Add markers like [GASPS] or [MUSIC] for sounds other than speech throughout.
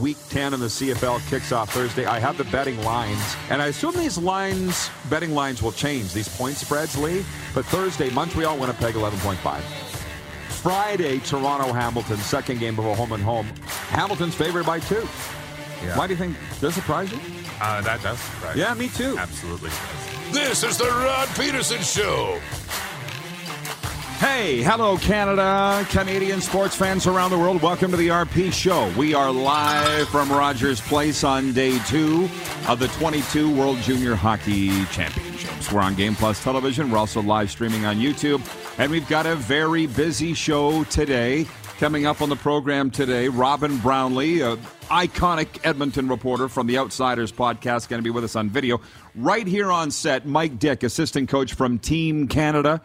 Week 10 in the CFL kicks off Thursday. I have the betting lines, and I assume these lines, betting lines, will change, these point spreads, Lee. But Thursday, Montreal, Winnipeg, 11.5. Friday, Toronto, Hamilton, second game of a home and home. Hamilton's favored by two. Yeah. Why do you think? Does it surprise you? Uh, that does surprise Yeah, me. me too. Absolutely. This is the Rod Pedersen Show. Hey, hello, Canada, Canadian sports fans around the world. Welcome to the RP Show. We are live from Rogers Place on day two of the 22 World Junior Hockey Championships. We're on Game Plus Television. We're also live streaming on YouTube. And we've got a very busy show today. Coming up on the program today, Robin Brownlee, a iconic Edmonton reporter from the Outsiders podcast, going to be with us on video. Right here on set, Mike Dyck, assistant coach from Team Canada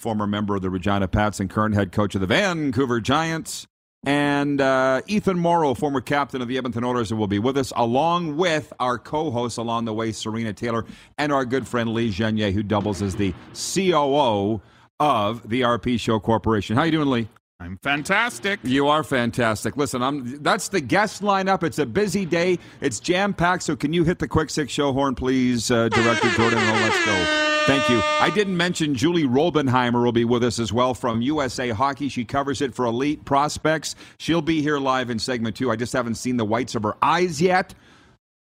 former member of the Regina Pats and current head coach of the Vancouver Giants. And uh, Ethan Moreau, former captain of the Edmonton Oilers, will be with us, along with our co-hosts along the way, Serena Taylor, and our good friend Lee Genier, who doubles as the COO of the RP Show Corporation. How are you doing, Lee? I'm fantastic. You are fantastic. Listen, I'm that's the guest lineup. It's a busy day. It's jam packed. So can you hit the quick six show horn, please, uh, Director Jordan? Oh, let's go. Thank you. I didn't mention Julie Robenhymer will be with us as well from USA Hockey. She covers it for Elite Prospects. She'll be here live in segment two. I just haven't seen the whites of her eyes yet,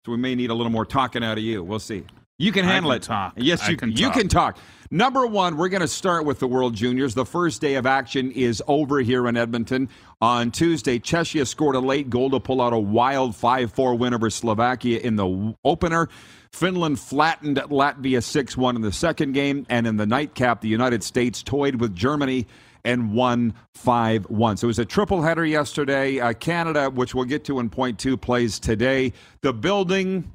so we may need a little more talking out of you. We'll see. You can handle can it. talk. Yes, I you can You talk. can talk. Number one, we're going to start with the World Juniors. The first day of action is over here in Edmonton. On Tuesday, Czechia scored a late goal to pull out a wild 5 4 win over Slovakia in the opener. Finland flattened Latvia 6 1 in the second game. And in the nightcap, the United States toyed with Germany and won 5 1. So it was a triple header yesterday. Uh, Canada, which we'll get to in point two, plays today. The building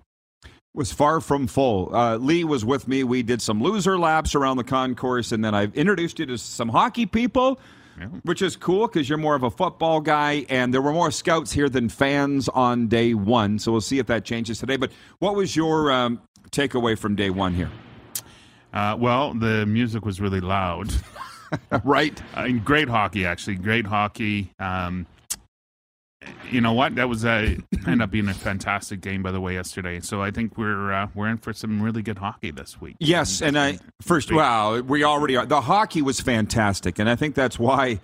was far from full. Uh, Lee was with me. We did some loser laps around the concourse, and then I introduced you to some hockey people, which is cool because you're more of a football guy, and there were more scouts here than fans on day one. So we'll see if that changes today. But what was your um, takeaway from day one here? Uh, well, the music was really loud. [LAUGHS] right? [LAUGHS] I mean, great hockey, actually. Great hockey. Um, you know what? That was a ended up being a fantastic game, by the way, yesterday. So I think we're uh, we're in for some really good hockey this week. Yes, and I first, wow, we already are. The hockey was fantastic, and I think that's why.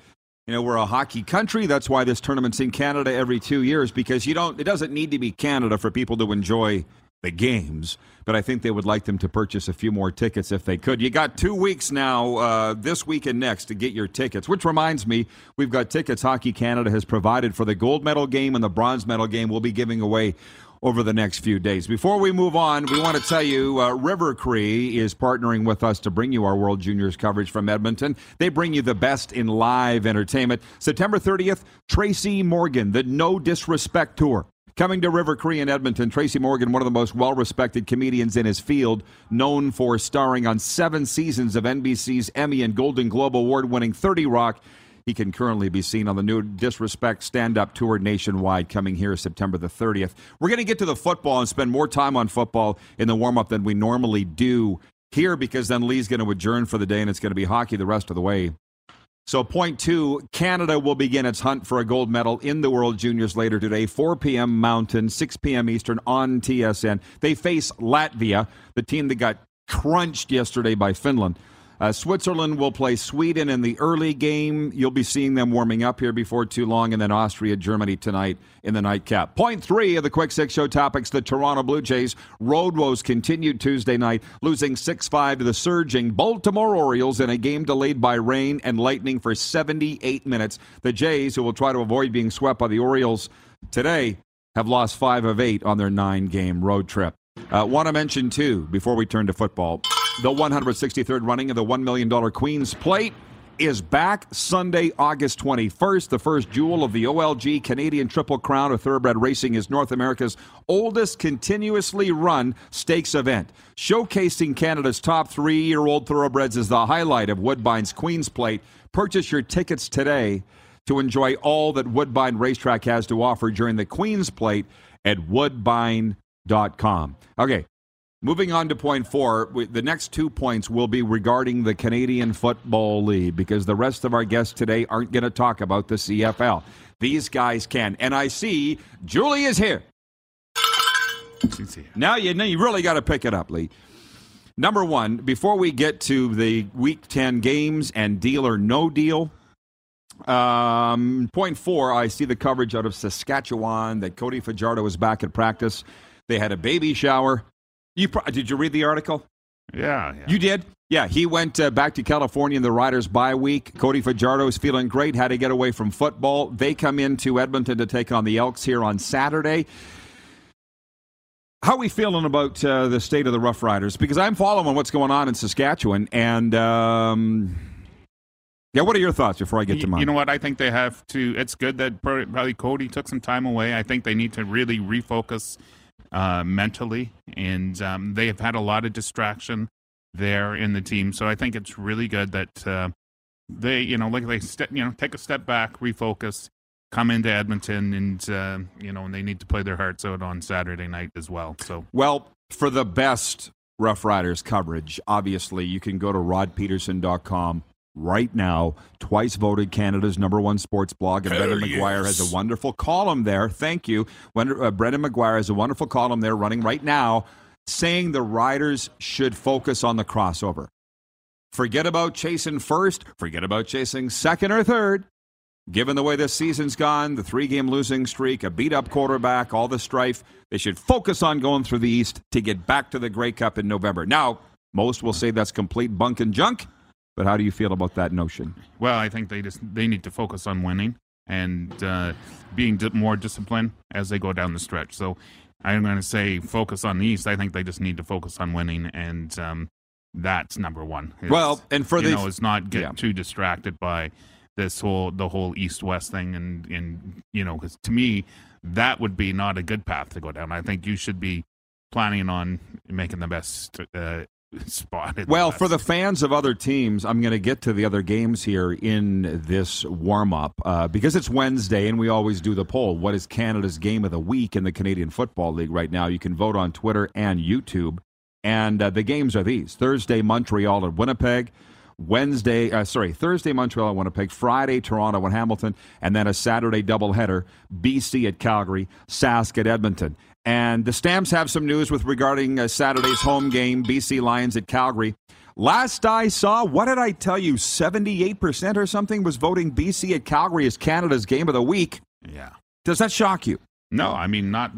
You know, we're a hockey country. That's why this tournament's in Canada every two years because you don't. It doesn't need to be Canada for people to enjoy the games, but I think they would like them to purchase a few more tickets if they could. You got two weeks now, uh, this week and next, to get your tickets. Which reminds me, we've got tickets Hockey Canada has provided for the gold medal game and the bronze medal game. We'll be giving away over the next few days. Before we move on, we want to tell you uh, River Cree is partnering with us to bring you our World Juniors coverage from Edmonton. They bring you the best in live entertainment. September 30th, Tracy Morgan, the No Disrespect Tour. Coming to River Cree in Edmonton, Tracy Morgan, one of the most well respected comedians in his field, known for starring on seven seasons of NBC's Emmy and Golden Globe award winning 30 Rock. He can currently be seen on the new Disrespect stand up tour nationwide coming here September the 30th. We're going to get to the football and spend more time on football in the warm up than we normally do here because then Lee's going to adjourn for the day and it's going to be hockey the rest of the way. So, point two Canada will begin its hunt for a gold medal in the World Juniors later today, 4 p.m. Mountain, 6 p.m. Eastern on TSN. They face Latvia, the team that got crunched yesterday by Finland. Uh, Switzerland will play Sweden in the early game. You'll be seeing them warming up here before too long, and then Austria, Germany tonight in the nightcap. Point three of the Quick Six Show topics the Toronto Blue Jays. Road woes continued Tuesday night, losing 6 5 to the surging Baltimore Orioles in a game delayed by rain and lightning for 78 minutes. The Jays, who will try to avoid being swept by the Orioles today, have lost five of eight on their nine game road trip. Uh, Want to mention, too, before we turn to football, the 163rd running of the $1 million Queen's Plate is back Sunday, August 21st. The first jewel of the OLG Canadian Triple Crown of Thoroughbred Racing is North America's oldest continuously run stakes event. Showcasing Canada's top three year old thoroughbreds is the highlight of Woodbine's Queen's Plate. Purchase your tickets today to enjoy all that Woodbine Racetrack has to offer during the Queen's Plate at woodbine.com. Okay, moving on to point four. The next two points will be regarding the Canadian Football League because the rest of our guests today aren't going to talk about the CFL. These guys can. And I see Julie is here. Now you know you really got to pick it up, Lee. Number one, before we get to the Week Ten games and deal or no deal, um, point four, I see the coverage out of Saskatchewan that Cody Fajardo was back at practice. They had a baby shower. You pro- did you read the article? Yeah, yeah. You did. Yeah, he went uh, back to California in the Riders' bye week. Cody Fajardo is feeling great. Had to get away from football. They come into Edmonton to take on the Elks here on Saturday. How are we feeling about uh, the state of the Rough Riders? Because I'm following what's going on in Saskatchewan, and um, yeah, what are your thoughts before I get to mine? You know what? I think they have to. It's good that probably Cody took some time away. I think they need to really refocus uh, mentally, and um, they have had a lot of distraction there in the team. So I think it's really good that uh, they, you know, like they, you know, take a step back, refocus, come into Edmonton, and uh, you know, and they need to play their hearts out on Saturday night as well. So well, for the best Rough Riders coverage, obviously you can go to rodpedersen.com right now. Twice voted Canada's number one sports blog, and Hell Brendan McGuire has a wonderful column there. Thank you. When, uh, Brendan McGuire has a wonderful column there running right now saying the riders should focus on the crossover. Forget about chasing first, forget about chasing second or third. Given the way this season's gone, the three game losing streak, a beat up quarterback, all the strife, they should focus on going through the East to get back to the Grey Cup in November. Now, most will say that's complete bunk and junk, but how do you feel about that notion? Well, I think they just they need to focus on winning and uh, being di- more disciplined as they go down the stretch. So I'm going to say focus on the East. I think they just need to focus on winning, and um, that's number one. It's- Well, and for you the- know, it's not get yeah. too distracted by this whole the whole East West thing, and and you know, because to me that would be not a good path to go down. I think you should be planning on making the best uh, [LAUGHS] spot. in Well, for the fans of other teams, I'm going to get to the other games here in this warm up uh, because it's Wednesday and we always do the poll. What is Canada's game of the week in the Canadian Football League right now? You can vote on Twitter and YouTube. And uh, the games are these Thursday, Montreal at Winnipeg. Wednesday, uh, sorry, Thursday, Montreal at Winnipeg. Friday, Toronto and Hamilton. And then a Saturday doubleheader BC at Calgary, Sask at Edmonton. And the Stamps have some news with regarding uh, Saturday's home game, BC Lions at Calgary. Last I saw, what did I tell you? 78% or something was voting BC at Calgary as Canada's game of the week. yeah. Does that shock you? No, I mean not.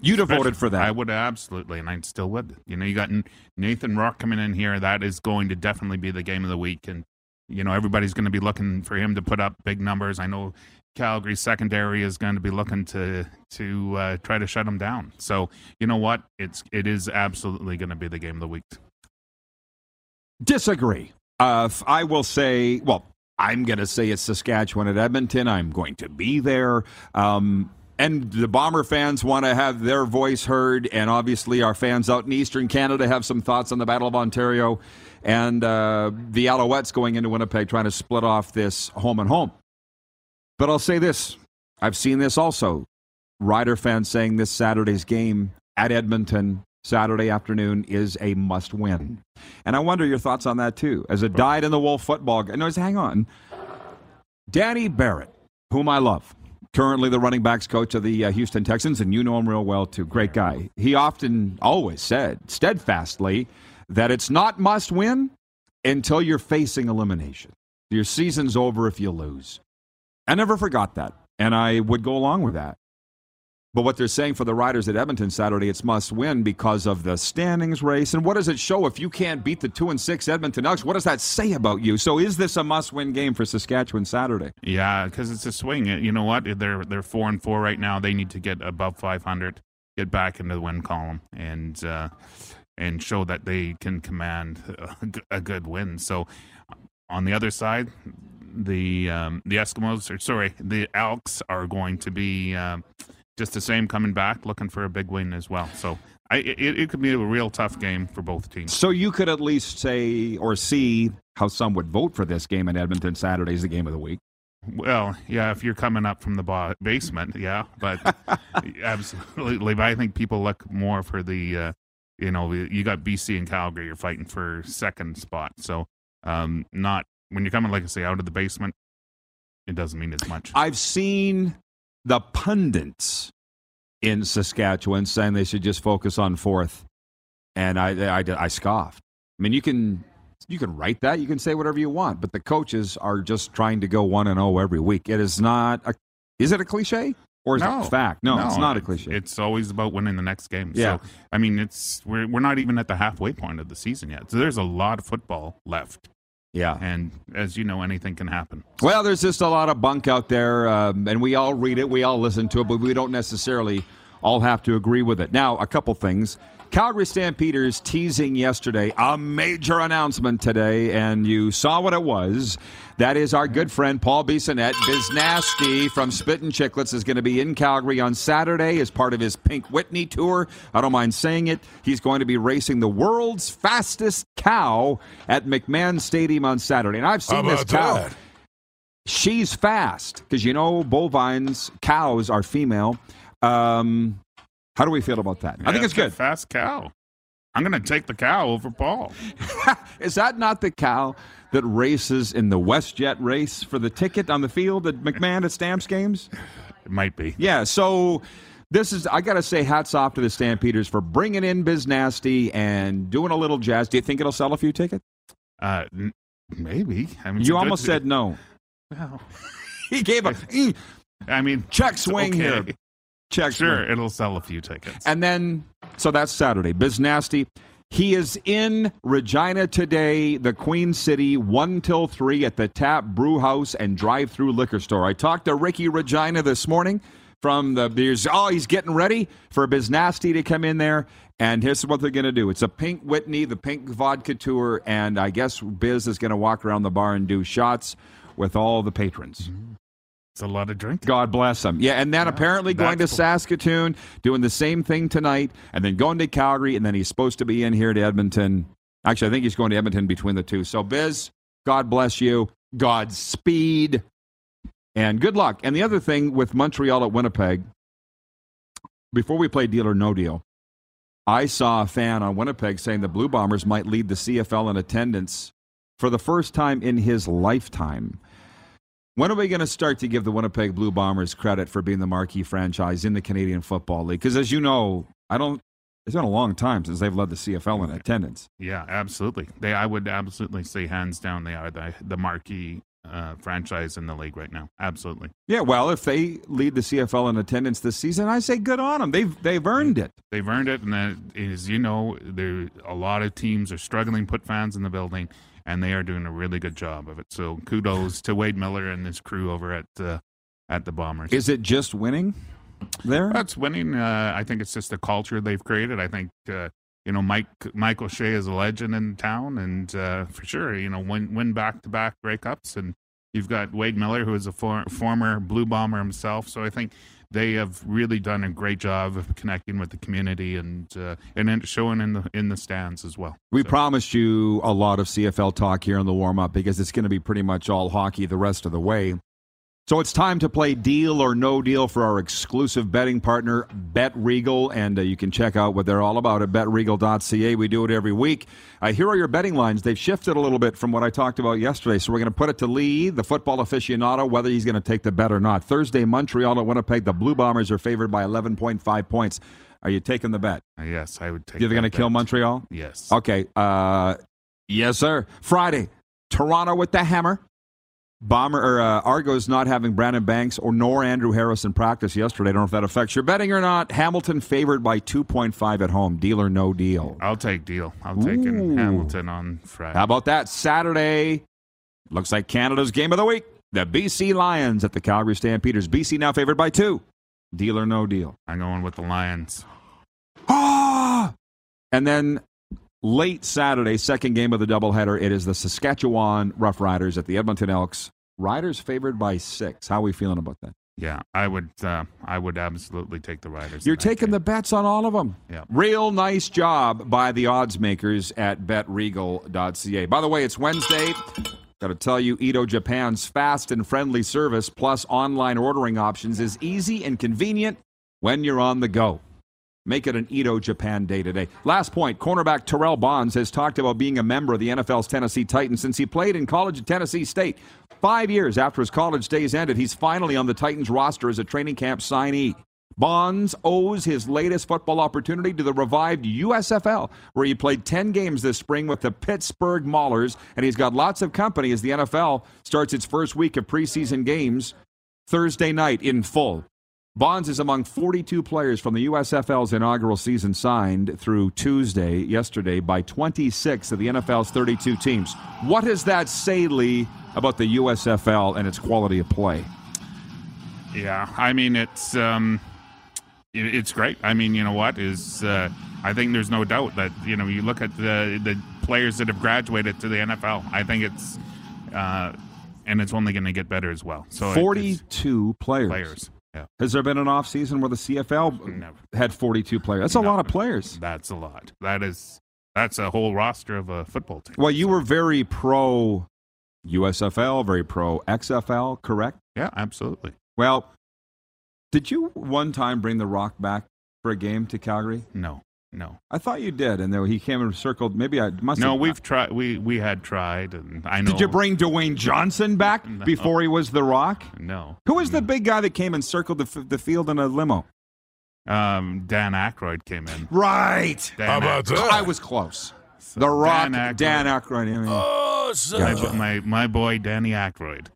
You'd have voted for that. I would absolutely, and I still would. You know, you got Nathan Rourke coming in here. That is going to definitely be the game of the week, and you know everybody's going to be looking for him to put up big numbers. I know Calgary secondary is going to be looking to to uh, try to shut him down. So you know what? It's it is absolutely going to be the game of the week. Disagree. Uh, I will say, well, I'm going to say it's Saskatchewan at Edmonton. I'm going to be there. Um, and the Bomber fans want to have their voice heard. And obviously, our fans out in Eastern Canada have some thoughts on the Battle of Ontario and uh, the Alouettes going into Winnipeg trying to split off this home and home. But I'll say this I've seen this also. Rider fans saying this Saturday's game at Edmonton Saturday afternoon is a must win. And I wonder your thoughts on that too. As a dyed in the wool football guy. No, hang on. Danny Barrett, whom I love, currently the running backs coach of the uh, Houston Texans, and you know him real well too. Great guy. He often, always said steadfastly that it's not must win, until you're facing elimination. Your season's over if you lose. I never forgot that, and I would go along with that. But what they're saying for the Riders at Edmonton Saturday, it's must win because of the standings race. And what does it show if you can't beat the two and six Edmonton Elks? What does that say about you? So is this a must win game for Saskatchewan Saturday? Yeah, because it's a swing. You know what? They're they're four and four right now. They need to get above 500, get back into the win column, and uh, and show that they can command a good win. So on the other side, the um, the Eskimos, or sorry, the Elks are going to be. Uh, just the same coming back, looking for a big win as well. So I, it, it could be a real tough game for both teams. So you could at least say or see how some would vote for this game in Edmonton Saturday's the game of the week. Well, yeah, if you're coming up from the basement, yeah, but [LAUGHS] absolutely. But I think people look more for the, uh, you know, you got BC and Calgary, you're fighting for second spot. So, um, not when you're coming, like I say, out of the basement, it doesn't mean as much. I've seen the pundits in Saskatchewan saying they should just focus on fourth, and I, I, I scoffed. I mean, you can you can write that, you can say whatever you want, but the coaches are just trying to go one and zero oh every week. It is not a. Is it a cliche? Or is no, it fact? No, no, it's not a cliche. It's always about winning the next game. Yeah. So, I mean, it's we're we're not even at the halfway point of the season yet. So there's a lot of football left. Yeah. And as you know, anything can happen. Well, there's just a lot of bunk out there, um, and we all read it, we all listen to it, but we don't necessarily all have to agree with it. Now, a couple things. Calgary Stampeders teasing yesterday a major announcement today, and you saw what it was. That is our good friend Paul Bissonnette. Biznasty from Spittin' Chicklets is going to be in Calgary on Saturday as part of his Pink Whitney tour. I don't mind saying it. He's going to be racing the world's fastest cow at McMahon Stadium on Saturday. And I've seen this cow. That? She's fast because you know bovines, cows are female. Um, how do we feel about that? Yeah, I think it's good. Fast cow. I'm going to take the cow over Paul. [LAUGHS] Is that not the cow that races in the WestJet race for the ticket on the field at McMahon at Stamps games? It might be. Yeah, so this is I got to say hats off to the Stampeders for bringing in Biz Nasty and doing a little jazz. Do you think it'll sell a few tickets? Uh, n- maybe. I mean, you almost said no. Well, [LAUGHS] he gave a mm, I mean, check swing okay. here. Check Sure, swing. it'll sell a few tickets. And then, so that's Saturday. Biz Nasty. He is in Regina today, the Queen City, 1 till 3 at the Tap Brew House and Drive Through Liquor Store. I talked to Ricky Regina this morning from the there's oh he's getting ready for Biz Nasty to come in there and here's what they're going to do. It's a pink whitney the pink vodka tour and i guess biz is going to walk around the bar and do shots with all the patrons mm-hmm. It's a lot of drinking. God bless them. Yeah, and then apparently going to cool. Saskatoon, doing the same thing tonight, and then going to Calgary, and then he's supposed to be in here to Edmonton. Actually, I think he's going to Edmonton between the two. So, Biz, God bless you. Godspeed. And good luck. And the other thing with Montreal at Winnipeg, before we play Deal or No Deal, I saw a fan on Winnipeg saying the Blue Bombers might lead the CFL in attendance for the first time in his lifetime. When are we going to start to give the Winnipeg Blue Bombers credit for being the marquee franchise in the Canadian Football League? Because as you know, I don't. It's been a long time since they've led the CFL in attendance. Yeah, absolutely. They, I would absolutely say, hands down, they are the the marquee uh, franchise in the league right now. Absolutely. Yeah, well, if they lead the CFL in attendance this season, I say good on them. They've they've earned it. They've earned it, and that is, you know, there a lot of teams are struggling put fans in the building, and they are doing a really good job of it. So kudos to Wade Miller and his crew over at uh, at the Bombers. Is it just winning there? That's winning. Uh, I think it's just the culture they've created. I think uh, you know Mike Mike O'Shea is a legend in town, and uh, for sure, you know win win back to back Grey Cups, and you've got Wade Miller, who is a for, former Blue Bomber himself. So I think they have really done a great job of connecting with the community and uh, and showing in the in the stands as well. We So- promised you a lot of CFL talk here in the warm up because it's going to be pretty much all hockey the rest of the way. So it's time to play Deal or No Deal for our exclusive betting partner, Bet Regal, and uh, you can check out what they're all about at betregal.ca. We do it every week. Uh, here are your betting lines. They've shifted a little bit from what I talked about yesterday, so we're going to put it to Lee, the football aficionado, whether he's going to take the bet or not. Thursday, Montreal at Winnipeg. The Blue Bombers are favored by 11.5 points. Are you taking the bet? Uh, yes, I would take. You're going to kill. Montreal? Yes. Okay. Uh, Yes, sir. Friday, Toronto with the hammer. Bomber or uh, Argos not having Brandon Banks or nor Andrew Harris in practice yesterday. I don't know if that affects your betting or not. Hamilton favored by 2.5 at home. Deal or no deal? I'll take deal. I'll take. Hamilton on Friday. How about that? Saturday looks like Canada's game of the week. The BC Lions at the Calgary Stampeders. BC now favored by two. Deal or no deal? I'm going with the Lions. Ah! [GASPS] And then late Saturday, second game of the doubleheader, it is the Saskatchewan Roughriders at the Edmonton Elks. Riders favored by six. How are we feeling about that? Yeah, I would. Uh, I would absolutely take the Riders. You're taking game. the bets on all of them. Yeah. Real nice job by the odds makers at betregal.ca. By the way, it's Wednesday. Got to tell you, Edo Japan's fast and friendly service plus online ordering options is easy and convenient when you're on the go. Make it an Edo Japan day today. Last point cornerback Terrell Bonds has talked about being a member of the NFL's Tennessee Titans since he played in college at Tennessee State. Five years after his college days ended, he's finally on the Titans roster as a training camp signee. Bonds owes his latest football opportunity to the revived USFL, where he played 10 games this spring with the Pittsburgh Maulers, and he's got lots of company as the NFL starts its first week of preseason games Thursday night in full. Bonds is among 42 players from the USFL's inaugural season signed through Tuesday, yesterday, by 26 of the NFL's 32 teams. What does that say, Lee, about the USFL and its quality of play? Yeah, I mean it's um, it- it's great. I mean, you know what is uh, I think there's no doubt that you know you look at the the players that have graduated to the NFL. I think it's uh, and it's only going to get better as well. So it- 42 players. players. Yeah, Has there been an off season where the CFL Never. had 42 players? That's a lot of players. that's a lot. That is that's a whole roster of a football team. Well, you were very pro USFL, very pro XFL, correct? Yeah, absolutely. Well, did you one time bring The Rock back for a game to Calgary? No, no, I thought you did, and then he came and circled. Maybe I must. Have No. have, We've tried. We we had tried, and I know. Did you bring Dwayne Johnson back No. before he was The Rock? No. Who was the big guy that came and circled the, f- the field in a limo? Um, Dan Aykroyd came in. Right. Dan How about Aykroyd. that? I was close. The Rock, Dan Dan Aykroyd. Aykroyd. I mean- Oh, son My, my my boy Danny Aykroyd.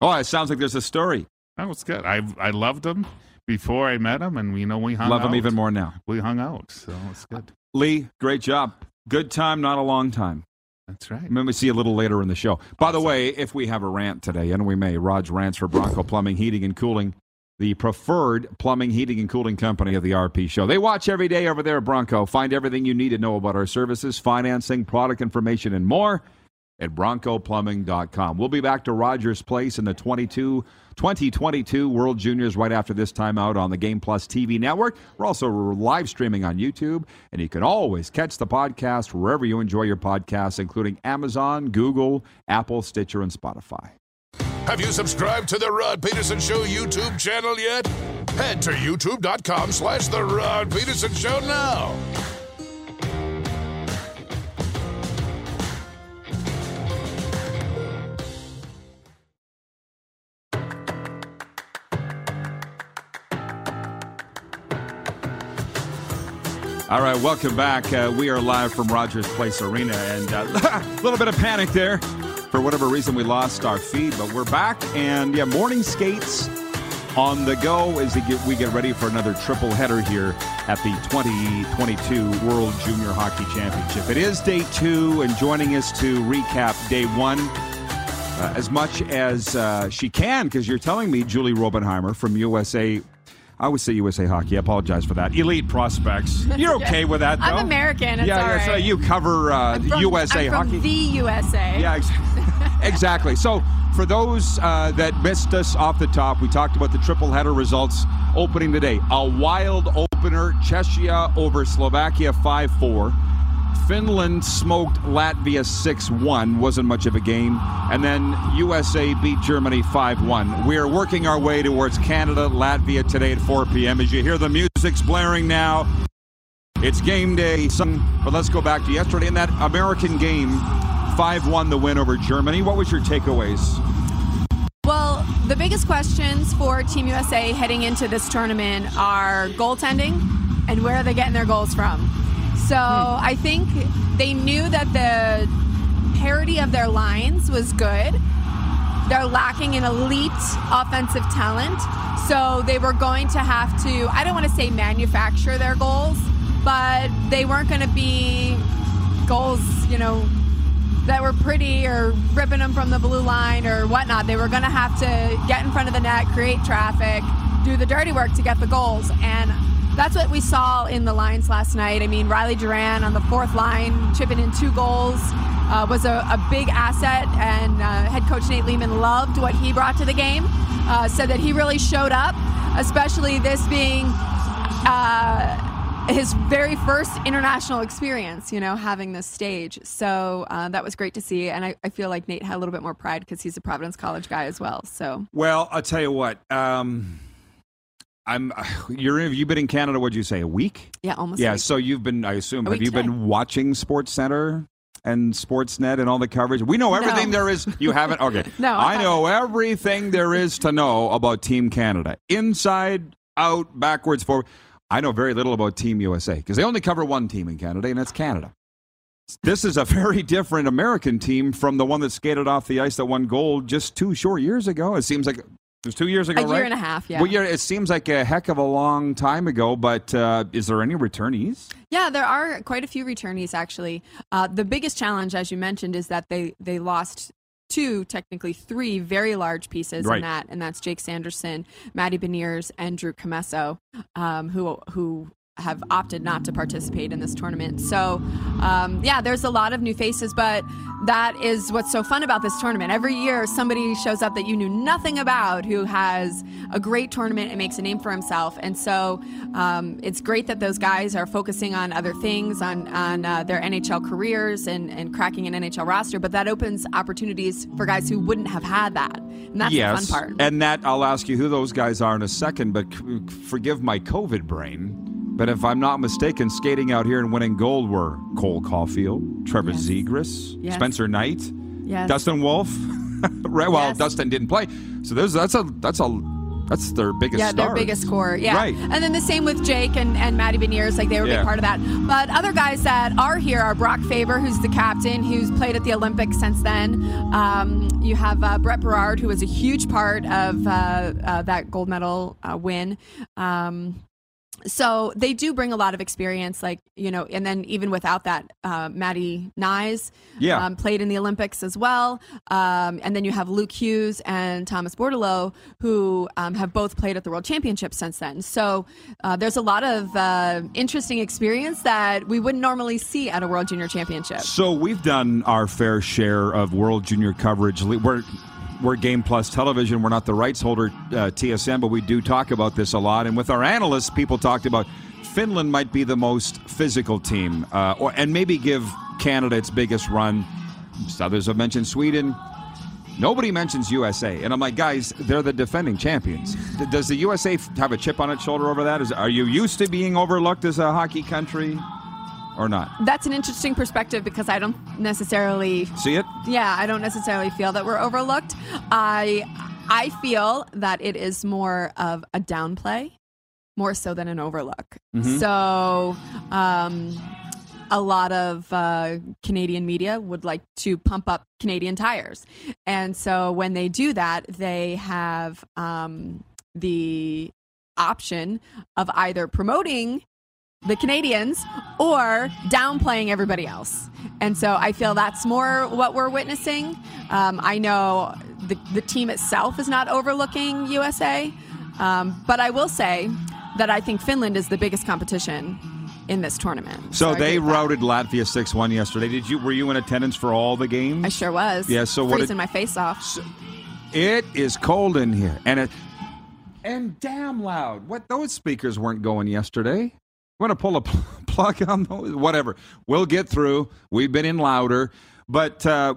oh, it sounds like there's a story. That was good. I I loved him before I met him, and we know we hung Love out. him even more now. We hung out, so it's good. Lee, great job. Good time, not a long time. That's right. Maybe we see you a little later in the show. By the way, if we have a rant today, and we may, Raj rants for Bronco Plumbing, Heating, and Cooling, the preferred plumbing, heating, and cooling company of the RP show. They watch every day over there at Bronco. Find everything you need to know about our services, financing, product information, and more at broncoplumbing.com. We'll be back to Rogers Place in the 22, 2022 World Juniors right after this time out on the Game Plus TV network. We're also live streaming on YouTube, and you can always catch the podcast wherever you enjoy your podcasts, including Amazon, Google, Apple, Stitcher, and Spotify. Have you subscribed to the Rod Pedersen Show YouTube channel yet? Head to youtube.com slash the Rod Pedersen Show now. All right, welcome back. Uh, we are live from Rogers Place Arena, and uh, a [LAUGHS] little bit of panic there. For whatever reason, we lost our feed, but we're back. And yeah, morning skates on the go as we get, ready for another triple header here at the 2022 World Junior Hockey Championship. It is day two, and joining us to recap day one. Uh, as much as uh, she can, because you're telling me Julie Robenhymer from USA. I always say USA Hockey. I apologize for that. Elite prospects. You're [LAUGHS] okay with that, though? I'm American. Yeah, yeah, so you cover uh, from- USA I'm from Hockey. the USA. Yeah, ex- [LAUGHS] exactly. So, for those uh, that missed us off the top, we talked about the triple header results opening today. A wild opener Czechia over Slovakia 5 4. Finland smoked Latvia 6 1. Wasn't much of a game. And then USA beat Germany 5 1. We are working our way towards Canada, Latvia today at 4 p.m. As you hear the music's blaring now, it's game day. But let's go back to yesterday in that American game. 5 1 the win over Germany. What was your takeaways? Well, the biggest questions for Team USA heading into this tournament are goaltending and where are they getting their goals from. So hmm. I think they knew that the parity of their lines was good. They're lacking in elite offensive talent. So they were going to have to, I don't want to say manufacture their goals, but they weren't going to be goals, you know, that were pretty or ripping them from the blue line or whatnot. They were going to have to get in front of the net, create traffic, do the dirty work to get the goals. And that's what we saw in the lines last night. I mean, Riley Duran on the fourth line, chipping in two goals, uh, was a, a, big asset. And uh, head coach Nate Leaman loved what he brought to the game. Uh, said that he really showed up, especially this being uh, his very first international experience, you know, having this stage. So uh, that was great to see. And I, I, feel like Nate had a little bit more pride because he's a Providence College guy as well. So, well, I'll tell you what. Um I'm. [SIGHS] You're. You've been in Canada. What'd you say? A week? Yeah, almost. Yeah. So you've been. I assume. Have you today. been watching Sports Center and Sportsnet and all the coverage? We know everything No. there is. You haven't. Okay. [LAUGHS] No, I I know everything there is to know about Team Canada, inside, out, backwards, forward. I know very little about Team USA because they only cover one team in Canada, and that's Canada. This is a very different American team from the one that skated off the ice that won gold just two short years ago. It seems like it was two years ago, A year right? and a half, yeah. Well, yeah, it seems like a heck of a long time ago, but uh, is there any returnees? Yeah, there are quite a few returnees actually. Uh, the biggest challenge, as you mentioned, is that they they lost two, technically three, very large pieces Right. in that, and that's Jake Sanderson, Matty Beniers, and Drew Commesso, um, who who have opted not to participate in this tournament. So, um, yeah, there's a lot of new faces, but that is what's so fun about this tournament. Every year, somebody shows up that you knew nothing about who has a great tournament and makes a name for himself. And so, um, it's great that those guys are focusing on other things, on on uh, their NHL careers and and cracking an NHL roster. But that opens opportunities for guys who wouldn't have had that, and that's yes, the fun part. and that I'll ask you who those guys are in a second. But c- forgive my COVID brain. But if I'm not mistaken, skating out here and winning gold were Cole Caufield, Trevor Yes. Zegras, Yes. Spencer Knight, yes. Dustin Wolf. [LAUGHS] right. Well. Dustin didn't play, so there's that's a that's a that's their biggest. Yeah, their biggest score. Yeah. Right. And then the same with Jake and, and Matty Beniers, like they were a Yeah. big part of that. But other guys that are here are Brock Faber, who's the captain, who's played at the Olympics since then. Um, you have uh, Brett Berard, who was a huge part of uh, uh, that gold medal uh, win. Um, so they do bring a lot of experience, like you know, and then even without that, uh, Matty Knies, Yeah. um, played in the Olympics as well. Um, and then you have Luke Hughes and Thomas Bordeleau, who um, have both played at the World Championship since then. So uh, there's a lot of uh, interesting experience that we wouldn't normally see at a World Junior Championship. So we've done our fair share of World Junior coverage. We're we're Game Plus Television. We're not the rights holder, uh, TSN, but we do talk about this a lot. And with our analysts, people talked about Finland might be the most physical team, uh, or and maybe give Canada its biggest run. Others have mentioned Sweden. Nobody mentions USA, and I'm like, guys, they're the defending champions. Does the USA have a chip on its shoulder over that? Is, are you used to being overlooked as a hockey country, or not? That's an interesting perspective because I don't necessarily See it? yeah, I don't necessarily feel that we're overlooked. I I feel that it is more of a downplay, more so than an overlook. So, um, a lot of uh, Canadian media would like to pump up Canadian tires, and so when they do that, they have um, the option of either promoting the Canadians or downplaying everybody else. And so I feel that's more what we're witnessing. Um, I know the, the team itself is not overlooking USA, um, but I will say that I think Finland is the biggest competition in this tournament. So I they agree that. routed Latvia six one yesterday. Did you were you in attendance for all the games? I sure was. Yeah, so what freezing did- my face off. It is cold in here, and it and damn loud. What those speakers weren't going yesterday. Want to pull a pl- [LAUGHS] plug on those? Whatever. We'll get through. We've been in louder, but uh,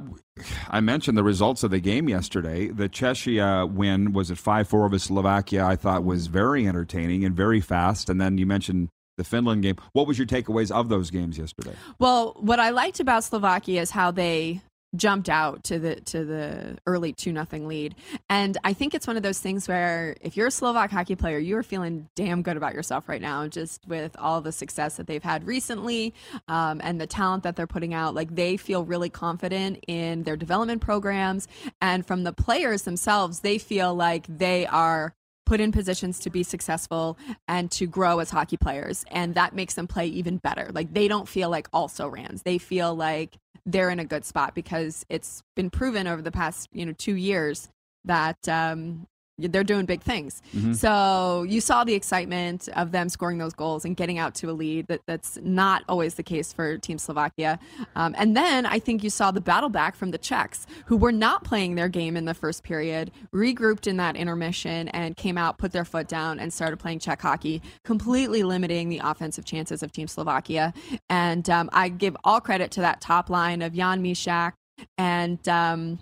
I mentioned the results of the game yesterday. The Czechia win was at five four over Slovakia. I thought was very entertaining and very fast. And then you mentioned the Finland game. What was your takeaways of those games yesterday? Well, what I liked about Slovakia is how they jumped out to the to the early two nothing lead. And I think it's one of those things where if you're a Slovak hockey player, you are feeling damn good about yourself right now, just with all the success that they've had recently um, and the talent that they're putting out. Like they feel really confident in their development programs, and from the players themselves, they feel like they are put in positions to be successful and to grow as hockey players and that makes them play even better. Like they don't feel like also rans they feel like they're in a good spot because it's been proven over the past you know two years that um, they're doing big things. Mm-hmm. So you saw the excitement of them scoring those goals and getting out to a lead. That that's not always the case for Team Slovakia. Um, and then I think you saw the battle back from the Czechs, who were not playing their game in the first period, regrouped in that intermission and came out, put their foot down, and started playing Czech hockey, completely limiting the offensive chances of Team Slovakia. And um, I give all credit to that top line of Jan Mysak and. Um,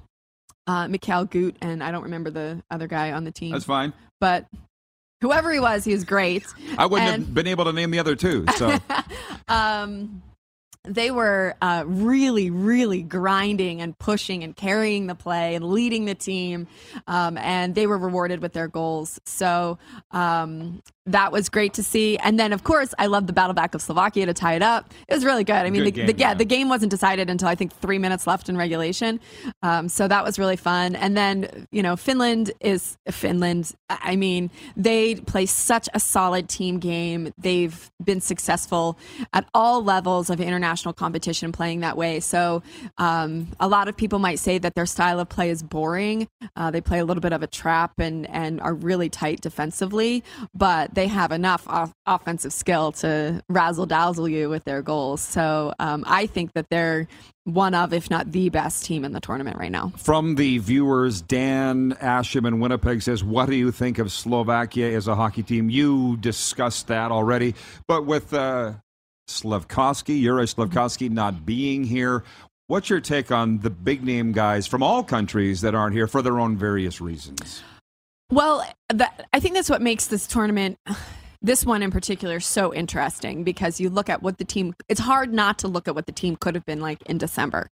uh, Mikhail Gut, and I don't remember the other guy on the team. That's fine. But whoever he was, he was great. I wouldn't And- have been able to name the other two. So [LAUGHS] um, they were uh, really, really grinding and pushing and carrying the play and leading the team, um, and they were rewarded with their goals. So um, that was great to see. And then, of course, I love the battle back of Slovakia to tie it up. It was really good. I mean, Good the, game, the, yeah, yeah. the game wasn't decided until I think three minutes left in regulation. Um, so that was really fun. And then, you know, Finland is Finland. I mean, they play such a solid team game. They've been successful at all levels of international competition playing that way. So um, a lot of people might say that their style of play is boring. Uh, they play a little bit of a trap and, and are really tight defensively, but they have enough off- offensive skill to razzle dazzle you with their goals. So um, I think that they're one of, if not the best team in the tournament right now. from the viewers, Dan Asham in Winnipeg says, "What do you think of Slovakia as a hockey team?" You discussed that already, but with uh, Slafkovsky, Yuri Slafkovsky not being here. What's your take on the big name guys from all countries that aren't here for their own various reasons? Well, that, I think that's what makes this tournament, this one in particular, so interesting because you look at what the team, it's hard not to look at what the team could have been like in December.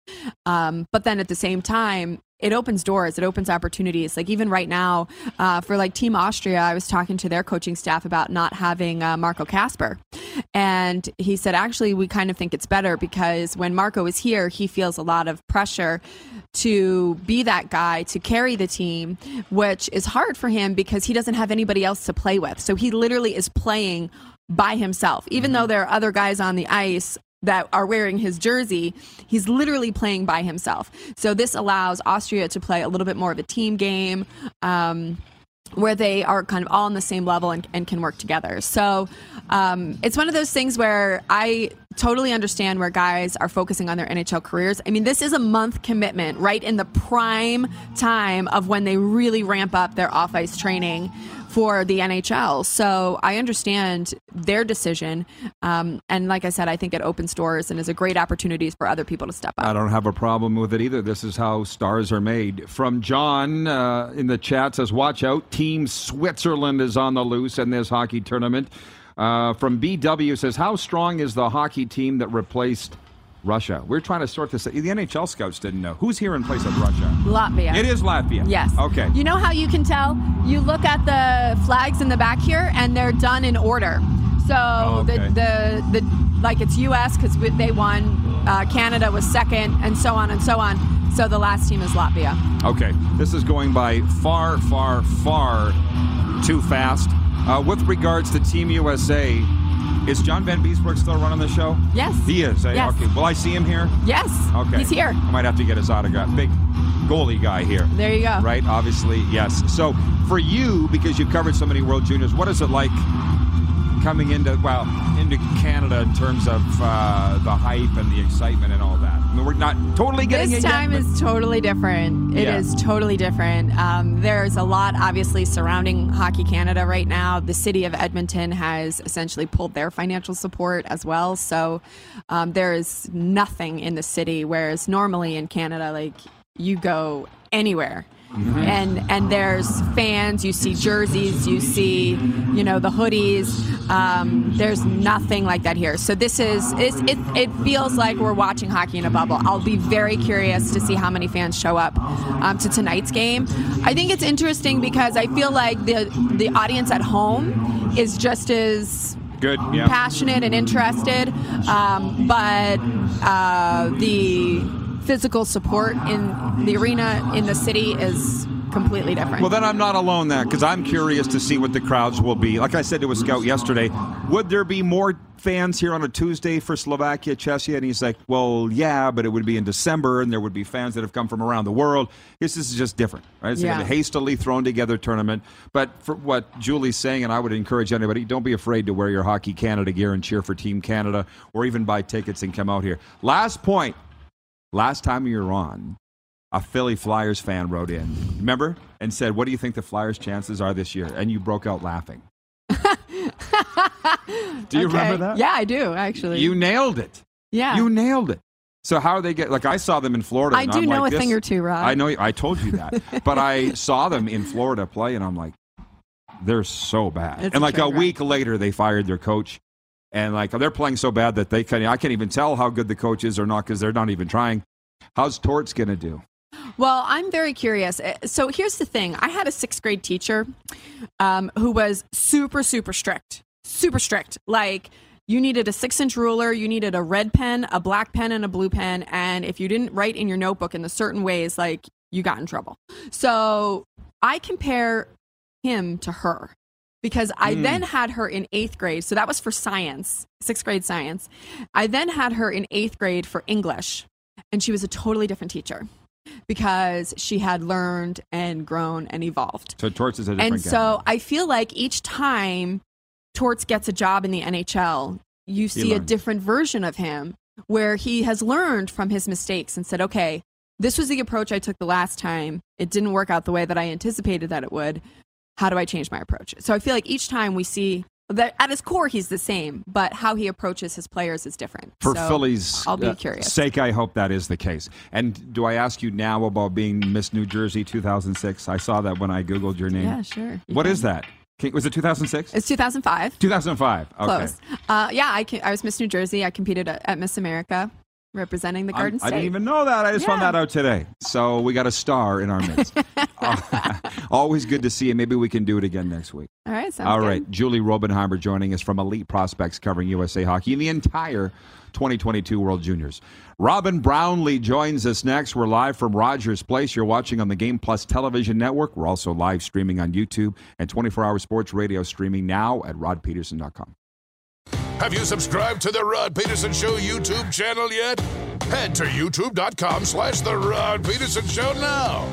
Um, but then at the same time, it opens doors, it opens opportunities. Like even right now, uh, for like Team Austria, I was talking to their coaching staff about not having uh, Marco Kasper. And he said, actually, we kind of think it's better because when Marco is here, he feels a lot of pressure to be that guy to carry the team, which is hard for him because he doesn't have anybody else to play with. So he literally is playing by himself. Even though there are other guys on the ice that are wearing his jersey, he's literally playing by himself. So this allows Austria to play a little bit more of a team game. Um, where they are kind of all on the same level and, and can work together. So um, it's one of those things where I totally understand where guys are focusing on their NHL careers. I mean, this is a month commitment right in the prime time of when they really ramp up their off ice training for the NHL. So I understand their decision. Um, and like I said, I think it opens doors and is a great opportunity for other people to step up. I don't have a problem with it either. This is how stars are made. From John uh, in the chat says, "Watch out, Team Switzerland is on the loose in this hockey tournament." Uh, from BW says, "How strong is the hockey team that replaced Russia?" We're trying to sort this. out. The NHL scouts didn't know who's here in place of Russia. Latvia. It is Latvia. Yes. Okay. You know how you can tell? You look at the flags in the back here, and they're done in order. So Oh, okay. the, the the like it's U.S. because they won, uh, Canada was second, and so on and so on. So the last team is Latvia. Okay, this is going by far, far, far too fast. Uh, with regards to Team USA, is John Vanbiesbrouck still running the show? Yes. He is. eh? Yes. Okay. Will I see him here? Yes. Okay. He's here. I might have to get his autograph. Big goalie guy here. There you go. Right? Obviously, yes. So for you, because you've covered so many World Juniors, what is it like coming into well into Canada in terms of uh, the hype and the excitement and all that? We're not totally getting This it yet, time but- is totally different. It is Yeah. totally different. Um, there's a lot, obviously, surrounding Hockey Canada right now. The city of Edmonton has essentially pulled their financial support as well. So um, there is nothing in the city, whereas normally in Canada, like you go anywhere. And and there's fans. You see jerseys. You see, you know, the hoodies. Um, there's nothing like that here. So this is it. It feels like we're watching hockey in a bubble. I'll be very curious to see how many fans show up um, to tonight's game. I think it's interesting because I feel like the the audience at home is just as Good. Yeah. passionate and interested, um, but uh, the physical support in the arena in the city is completely different. Well, then I'm not alone there because I'm curious to see what the crowds will be. Like I said to a scout yesterday, would there be more fans here on a Tuesday for Slovakia, Czechia? And he's like, well, yeah, but it would be in December and there would be fans that have come from around the world. This is just different, right? It's Yeah. like a hastily thrown together tournament. But for what Julie's saying, and I would encourage anybody, don't be afraid to wear your Hockey Canada gear and cheer for Team Canada or even buy tickets and come out here. Last point. Last time you were on, a Philly Flyers fan wrote in, remember, and said, "What do you think the Flyers' chances are this year?" And you broke out laughing. [LAUGHS] do you Okay. remember that? Yeah, I do actually. You nailed it. yeah. You nailed it. So how are they get? Like I saw them in Florida. I do I'm know like, a thing or two, Rob. I know. I told you that, [LAUGHS] but I saw them in Florida play, and I'm like, they're so bad. It's and like a week later, they fired their coach, and like they're playing so bad that they can. I can't even tell how good the coach is or not because they're not even trying. How's Torts gonna do? Well, I'm very curious. Uh, So here's the thing: I had a sixth grade teacher um, who was super, super strict, super strict. Like you needed a six-inch ruler, you needed a red pen, a black pen, and a blue pen, and if you didn't write in your notebook in the certain ways, like you got in trouble. So I compare him to her because I hmm. then had her in eighth grade. So that was for science, sixth grade science. I then had her in eighth grade for English, and she was a totally different teacher because she had learned and grown and evolved. So Torts is a different And guy. so I feel like each time Torts gets a job in the NHL, you see a different version of him where he has learned from his mistakes and said, okay, this was the approach I took the last time. It didn't work out the way that I anticipated that it would. How do I change my approach? So I feel like each time we see that at his core, he's the same, but how he approaches his players is different. for So Philly's I'll be uh, curious. sake, I hope that is the case. And do I ask you now about being Miss New Jersey 2006? I saw that when I googled your name. Yeah, sure. What can. is that? Was it 2006? It's 2005. 2005. Okay. Close. Uh, yeah, I, can, I was Miss New Jersey. I competed at, at Miss America, representing the Garden I State. I didn't even know that. I just found that out today. So we got a star in our midst. Uh, [LAUGHS] [LAUGHS] always good to see you. Maybe we can do it again next week. All right, All good. right, Julie Robenhymer joining us from Elite Prospects covering USA Hockey and the entire 2022 World Juniors. Robin Brownlee joins us next. We're live from Rogers Place. You're watching on the Game Plus Television Network. We're also live streaming on YouTube and 24 hour sports radio streaming now at rodpedersen.com. Have you subscribed to the Rod Pedersen Show YouTube channel yet? Head to youtube.com slash the Rod Pedersen Show now.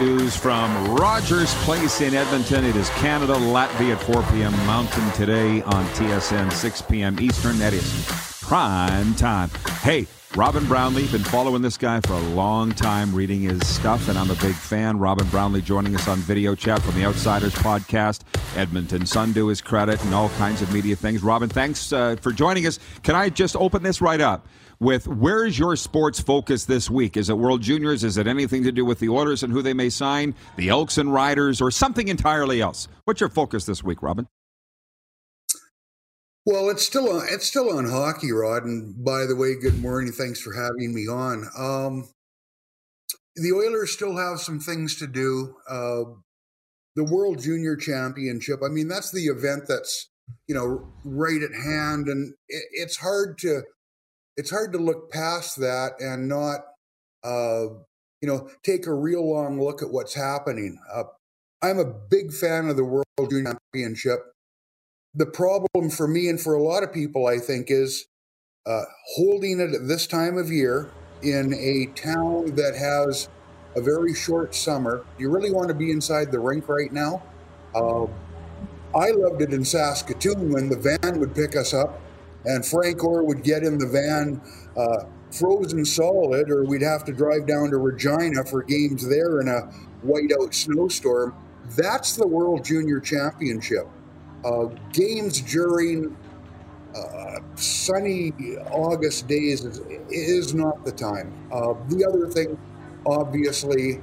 News from Rogers Place in Edmonton. It is Canada, Latvia at 4 p.m. Mountain today on TSN, 6 p.m. Eastern. That is prime time. Hey, Robin Brownlee, been following this guy for a long time, reading his stuff, and I'm a big fan. Robin Brownlee joining us on video chat from the Outsiders podcast, Edmonton Sun to his credit, and all kinds of media things. Robin, thanks uh, for joining us. Can I just open this right up? with where's your sports focus this week? Is it World Juniors? Is it anything to do with the Oilers and who they may sign, the Elks and Riders, or something entirely else? What's your focus this week, Robin? Well, it's still on. It's still on hockey, Rod. And by the way, good morning. Thanks for having me on. Um, the Oilers still have some things to do. Uh, the World Junior Championship. I mean, that's the event that's you know right at hand, and it, it's hard to it's hard to look past that and not uh, you know take a real long look at what's happening. Uh, I'm a big fan of the World Junior Championship the problem for me and for a lot of people, I think, is uh, holding it at this time of year in a town that has a very short summer. You really want to be inside the rink right now. Uh, I loved it in Saskatoon when the van would pick us up and Frank Orr would get in the van uh, frozen solid, or we'd have to drive down to Regina for games there in a whiteout snowstorm. That's the World Junior Championship uh, games during uh, sunny August days is, is not the time. Uh, the other thing, obviously,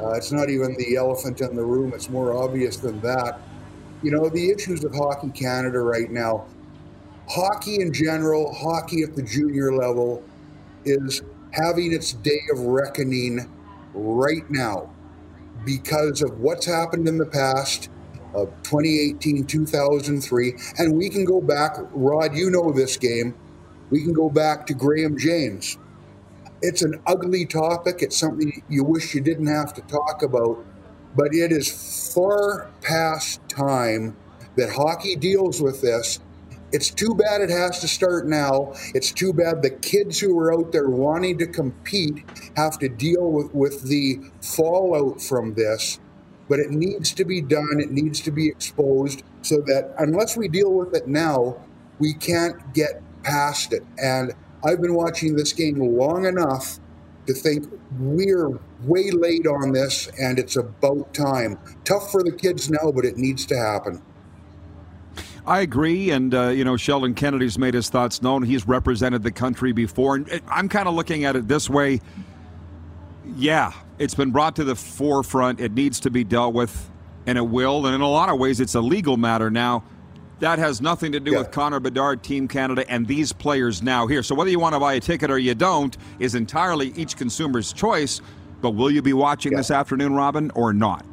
uh, it's not even the elephant in the room, it's more obvious than that. You know, the issues of Hockey Canada right now, hockey in general, hockey at the junior level, is having its day of reckoning right now because of what's happened in the past of 2018, 2003. And we can go back, Rod, you know this game. We can go back to Graham James. It's an ugly topic. It's something you wish you didn't have to talk about, but it is far past time that hockey deals with this. It's too bad it has to start now. It's too bad the kids who are out there wanting to compete have to deal with, with the fallout from this but it needs to be done. It needs to be exposed so that unless we deal with it now, we can't get past it. And I've been watching this game long enough to think we're way late on this and it's about time. Tough for the kids now, but it needs to happen. I agree, and uh, you know Sheldon Kennedy's made his thoughts known. He's represented the country before, and I'm kind of looking at it this way. Yeah, it's been brought to the forefront. It needs to be dealt with, and it will. And in a lot of ways, it's a legal matter now. That has nothing to do yeah. with Connor Bedard, Team Canada, and these players now here. So whether you want to buy a ticket or you don't is entirely each consumer's choice. But will you be watching yeah. this afternoon, Robin, or not?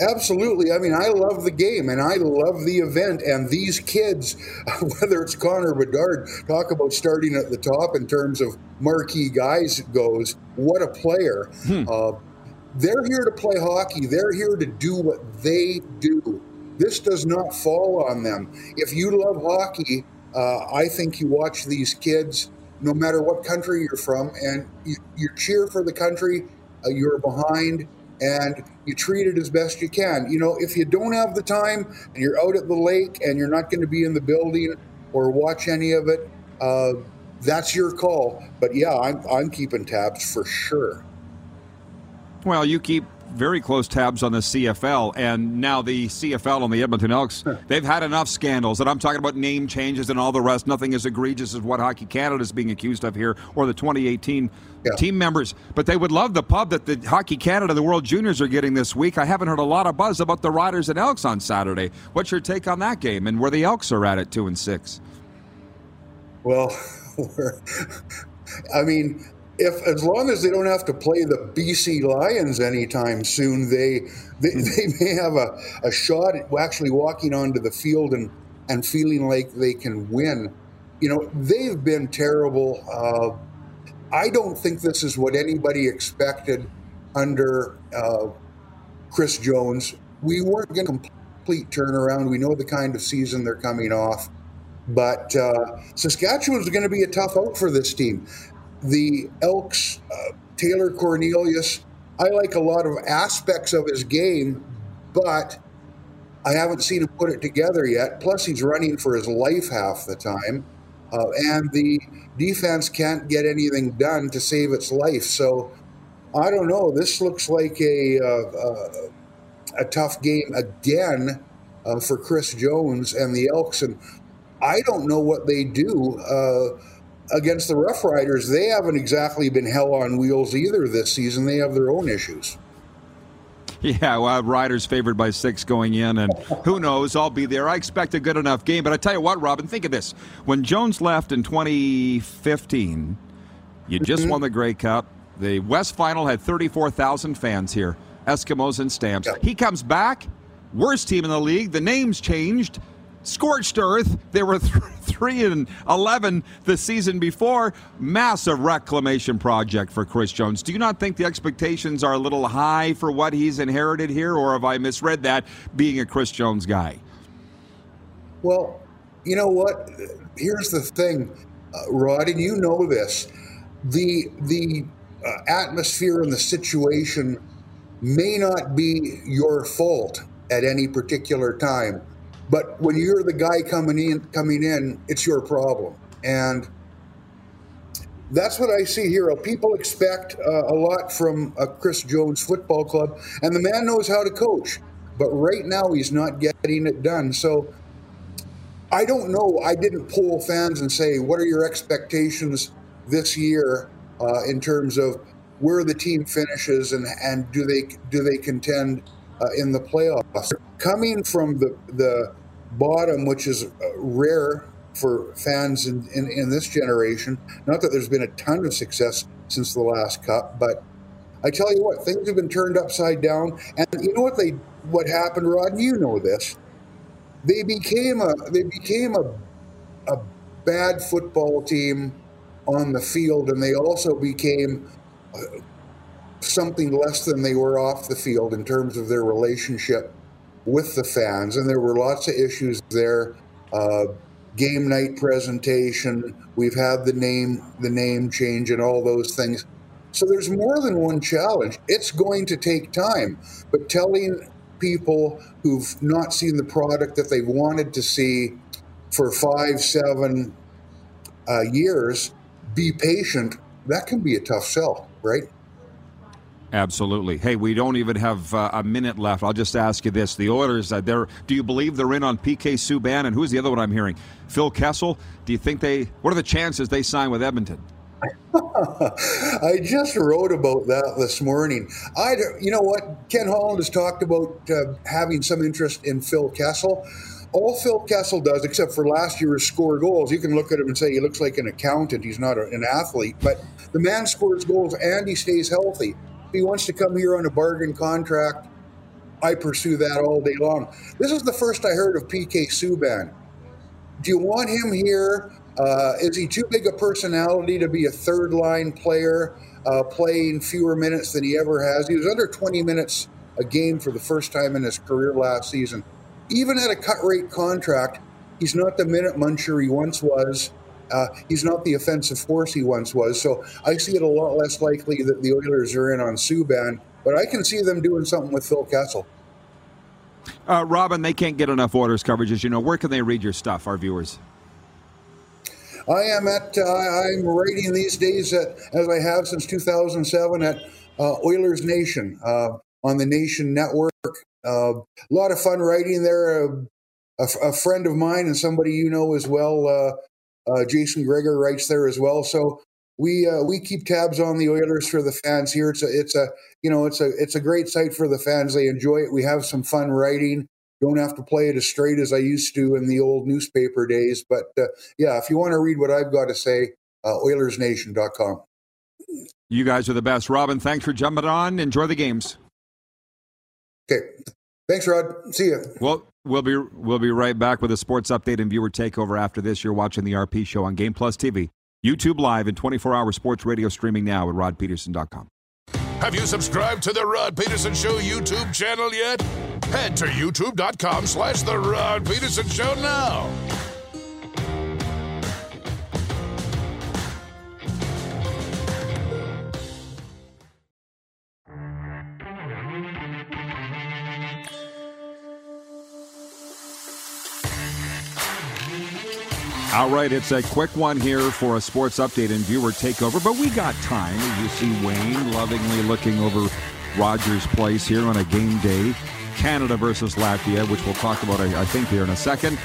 Absolutely. I mean, I love the game and I love the event. And these kids, [LAUGHS] whether it's Connor Bedard, talk about starting at the top in terms of marquee guys goes. What a player. Hmm. Uh, they're here to play hockey, they're here to do what they do. This does not fall on them. If you love hockey, uh, I think you watch these kids, no matter what country you're from, and you, you cheer for the country uh, you're behind and you treat it as best you can. You know, if you don't have the time and you're out at the lake and you're not going to be in the building or watch any of it, uh, that's your call. But yeah, I'm, I'm keeping tabs for sure. Well, you keep very close tabs on the CFL, and now the CFL and the Edmonton Elks, they've had enough scandals. And I'm talking about name changes and all the rest. Nothing as egregious as what Hockey Canada is being accused of here, or the 2018 yeah. team members. But they would love the pub that the Hockey Canada, the World Juniors, are getting this week. I haven't heard a lot of buzz about the Riders and Elks on Saturday. What's your take on that game, and where the Elks are at at two and six? Well, [LAUGHS] I mean, if as long as they don't have to play the BC Lions anytime soon, they they, they may have a, a shot at actually walking onto the field and and feeling like they can win. You know, they've been terrible. Uh, I don't think this is what anybody expected under uh, Chris Jones. We weren't going to complete turnaround. We know the kind of season they're coming off. But uh, Saskatchewan's going to be a tough out for this team the Elks, uh, Taylor Cornelius, I like a lot of aspects of his game, but I haven't seen him put it together yet. Plus, he's running for his life half the time. Uh, and the defense can't get anything done to save its life. So I don't know. This looks like a uh, uh, a tough game again uh, for Chris Jones and the Elks, and I don't know what they do. Against the Rough Riders, they haven't exactly been hell on wheels either this season. They have their own issues. Yeah, well, Riders favored by six going in, and who knows? I'll be there. I expect a good enough game. But I tell you what, Robin, think of this: when Jones left in 2015, you just mm-hmm. won the Grey Cup. The West Final had 34,000 fans here, Eskimos and Stamps. Yeah. He comes back, worst team in the league. The name's changed scorched earth. They were th- [LAUGHS] three and eleven the season before. Massive reclamation project for Chris Jones. Do you not think the expectations are a little high for what he's inherited here, or have I misread that? Being a Chris Jones guy. Well, you know what? Here's the thing, uh, Rod, and you know this. The the uh, atmosphere and the situation may not be your fault at any particular time but when you're the guy coming in, coming in, it's your problem, and that's what I see here. People expect uh, a lot from a Chris Jones football club, and the man knows how to coach. But right now, he's not getting it done. So I don't know. I didn't poll fans and say, what are your expectations this year uh, in terms of where the team finishes and, and do they do they contend uh, in the playoffs? Coming from the the bottom, which is uh, rare for fans in, in, in this generation. Not that there's been a ton of success since the last cup, but I tell you what, things have been turned upside down. And you know what they what happened, Rod? You know this they became a they became a a bad football team on the field, and they also became uh, something less than they were off the field in terms of their relationship with the fans. And there were lots of issues there. Uh, game night presentation. We've had the name the name change and all those things. So there's more than one challenge. It's going to take time, but telling people who've not seen the product that they've wanted to see for five, seven uh, years, be patient. That can be a tough sell, right? Absolutely. Hey, we don't even have uh, a minute left. I'll just ask you this: the Oilers, uh, do you believe they're in on PK Subban? And who's the other one I'm hearing? Phil Kessel. Do you think they? What are the chances they sign with Edmonton? [LAUGHS] I just wrote about that this morning. I, you know what, Ken Holland has talked about uh, having some interest in Phil Kessel. All Phil Kessel does, except for last year, is score goals. You can look at him and say he looks like an accountant. He's not a, an athlete, but the man scores goals and he stays healthy. He wants to come here on a bargain contract, I pursue that all day long. This is the first I heard of PK Subban. Do you want him here uh, is he too big a personality to be a third line player, uh, playing fewer minutes than he ever has? He was under 20 minutes a game for the first time in his career last season. Even at a cut rate contract, he's not the minute muncher he once was. Uh, he's not the offensive force he once was. So I see it a lot less likely that the Oilers are in on Subban, but I can see them doing something with Phil Kessel. Uh, Robin, they can't get enough Oilers coverage, as you know. Where can they read your stuff, our viewers? I am at, uh, I'm writing these days at, as I have since 2007 at uh, Oilers Nation uh, on the Nation Network. Uh, a lot of fun writing there. Uh, a, a, friend of mine and somebody you know as well, uh, Jason Gregor, writes there as well. So we we keep tabs on the Oilers for the fans here. It's a it's a you know it's a it's a great site for the fans. They enjoy it. We have some fun writing. Don't have to play it as straight as I used to in the old newspaper days. But uh, yeah, if you want to read what I've got to say, uh, OilersNation.com. You guys are the best. Robin, thanks for jumping on. Enjoy the games. Okay. Thanks, Rod. See you. Well, we'll be we'll be right back with a sports update and viewer takeover after this. You're watching the RP show on Game Plus TV, YouTube Live, and 24-hour sports radio streaming now at rodpedersen.com. Have you subscribed to the Rod Pedersen Show YouTube channel yet? Head to youtube.com slash The Rod Pedersen Show now. All right, it's a quick one here for a sports update and viewer takeover, but we got time. You see Wayne lovingly looking over Rogers Place here on a game day. Canada versus Latvia, which we'll talk about, I, think, here in a second.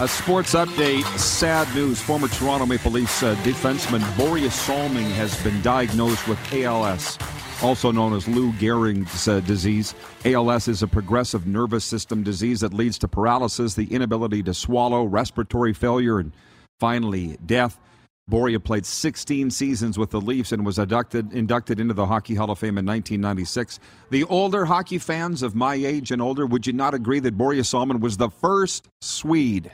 A sports update. Sad news. Former Toronto Maple Leafs uh, defenseman Borje Salming has been diagnosed with ALS, also known as Lou Gehrig's uh, disease. ALS is a progressive nervous system disease that leads to paralysis, the inability to swallow, respiratory failure, and finally death. Borje played 16 seasons with the Leafs and was inducted, inducted into the Hockey Hall of Fame in 1996. The older hockey fans of my age and older, would you not agree that Borje Salming was the first Swede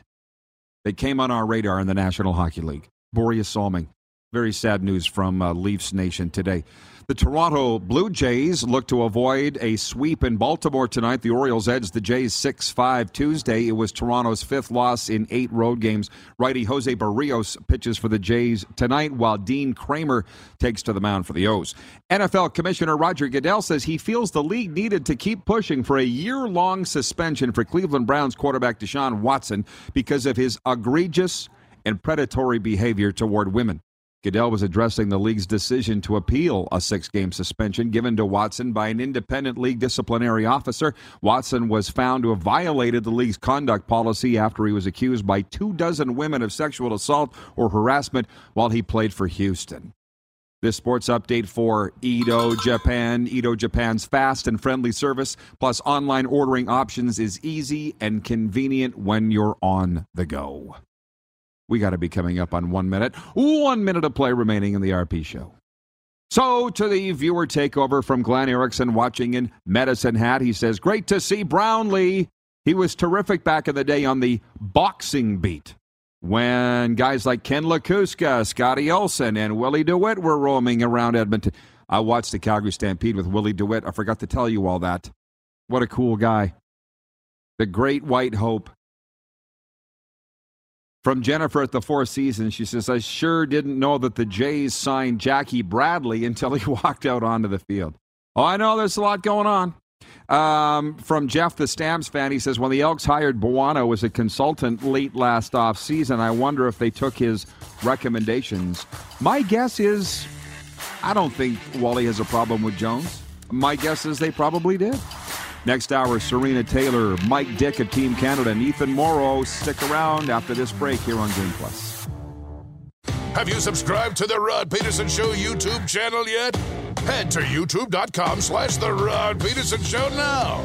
that came on our radar in the National Hockey League? Borje Salming. Very sad news from uh, Leafs Nation today. The Toronto Blue Jays look to avoid a sweep in Baltimore tonight. The Orioles edged the Jays 6 5 Tuesday. It was Toronto's fifth loss in eight road games. Righty Jose Berrios pitches for the Jays tonight, while Dean Kremer takes to the mound for the O's. NFL Commissioner Roger Goodell says he feels the league needed to keep pushing for a year long suspension for Cleveland Browns quarterback Deshaun Watson because of his egregious and predatory behavior toward women. Goodell was addressing the league's decision to appeal a six game suspension given to Watson by an independent league disciplinary officer. Watson was found to have violated the league's conduct policy after he was accused by two dozen women of sexual assault or harassment while he played for Houston. This sports update for Edo Japan. Edo Japan's fast and friendly service plus online ordering options is easy and convenient when you're on the go. We got to be coming up on one minute. One minute of play remaining in the RP show. So, to the viewer takeover from Glenn Erickson watching in Medicine Hat, he says, Great to see Brownlee. He was terrific back in the day on the boxing beat when guys like Ken Lakusta, Scotty Olson, and Willie DeWitt were roaming around Edmonton. I watched the Calgary Stampede with Willie DeWitt. I forgot to tell you all that. What a cool guy. The great white hope. From Jennifer at the Four Seasons, she says, I sure didn't know that the Jays signed Jackie Bradley until he [LAUGHS] walked out onto the field. Oh, I know there's a lot going on. Um, from Jeff, the Stamps fan, he says, when the Elks hired Buono as a consultant late last off season, I wonder if they took his recommendations. My guess is, I don't think Wally has a problem with Jones. My guess is they probably did. Next hour, Serena Taylor, Mike Dyck of Team Canada, and Ethan Moreau. Stick around after this break here on Game Plus. Have you subscribed to the Rod Pedersen Show YouTube channel yet? Head to youtube.com slash The Rod Pedersen Show now.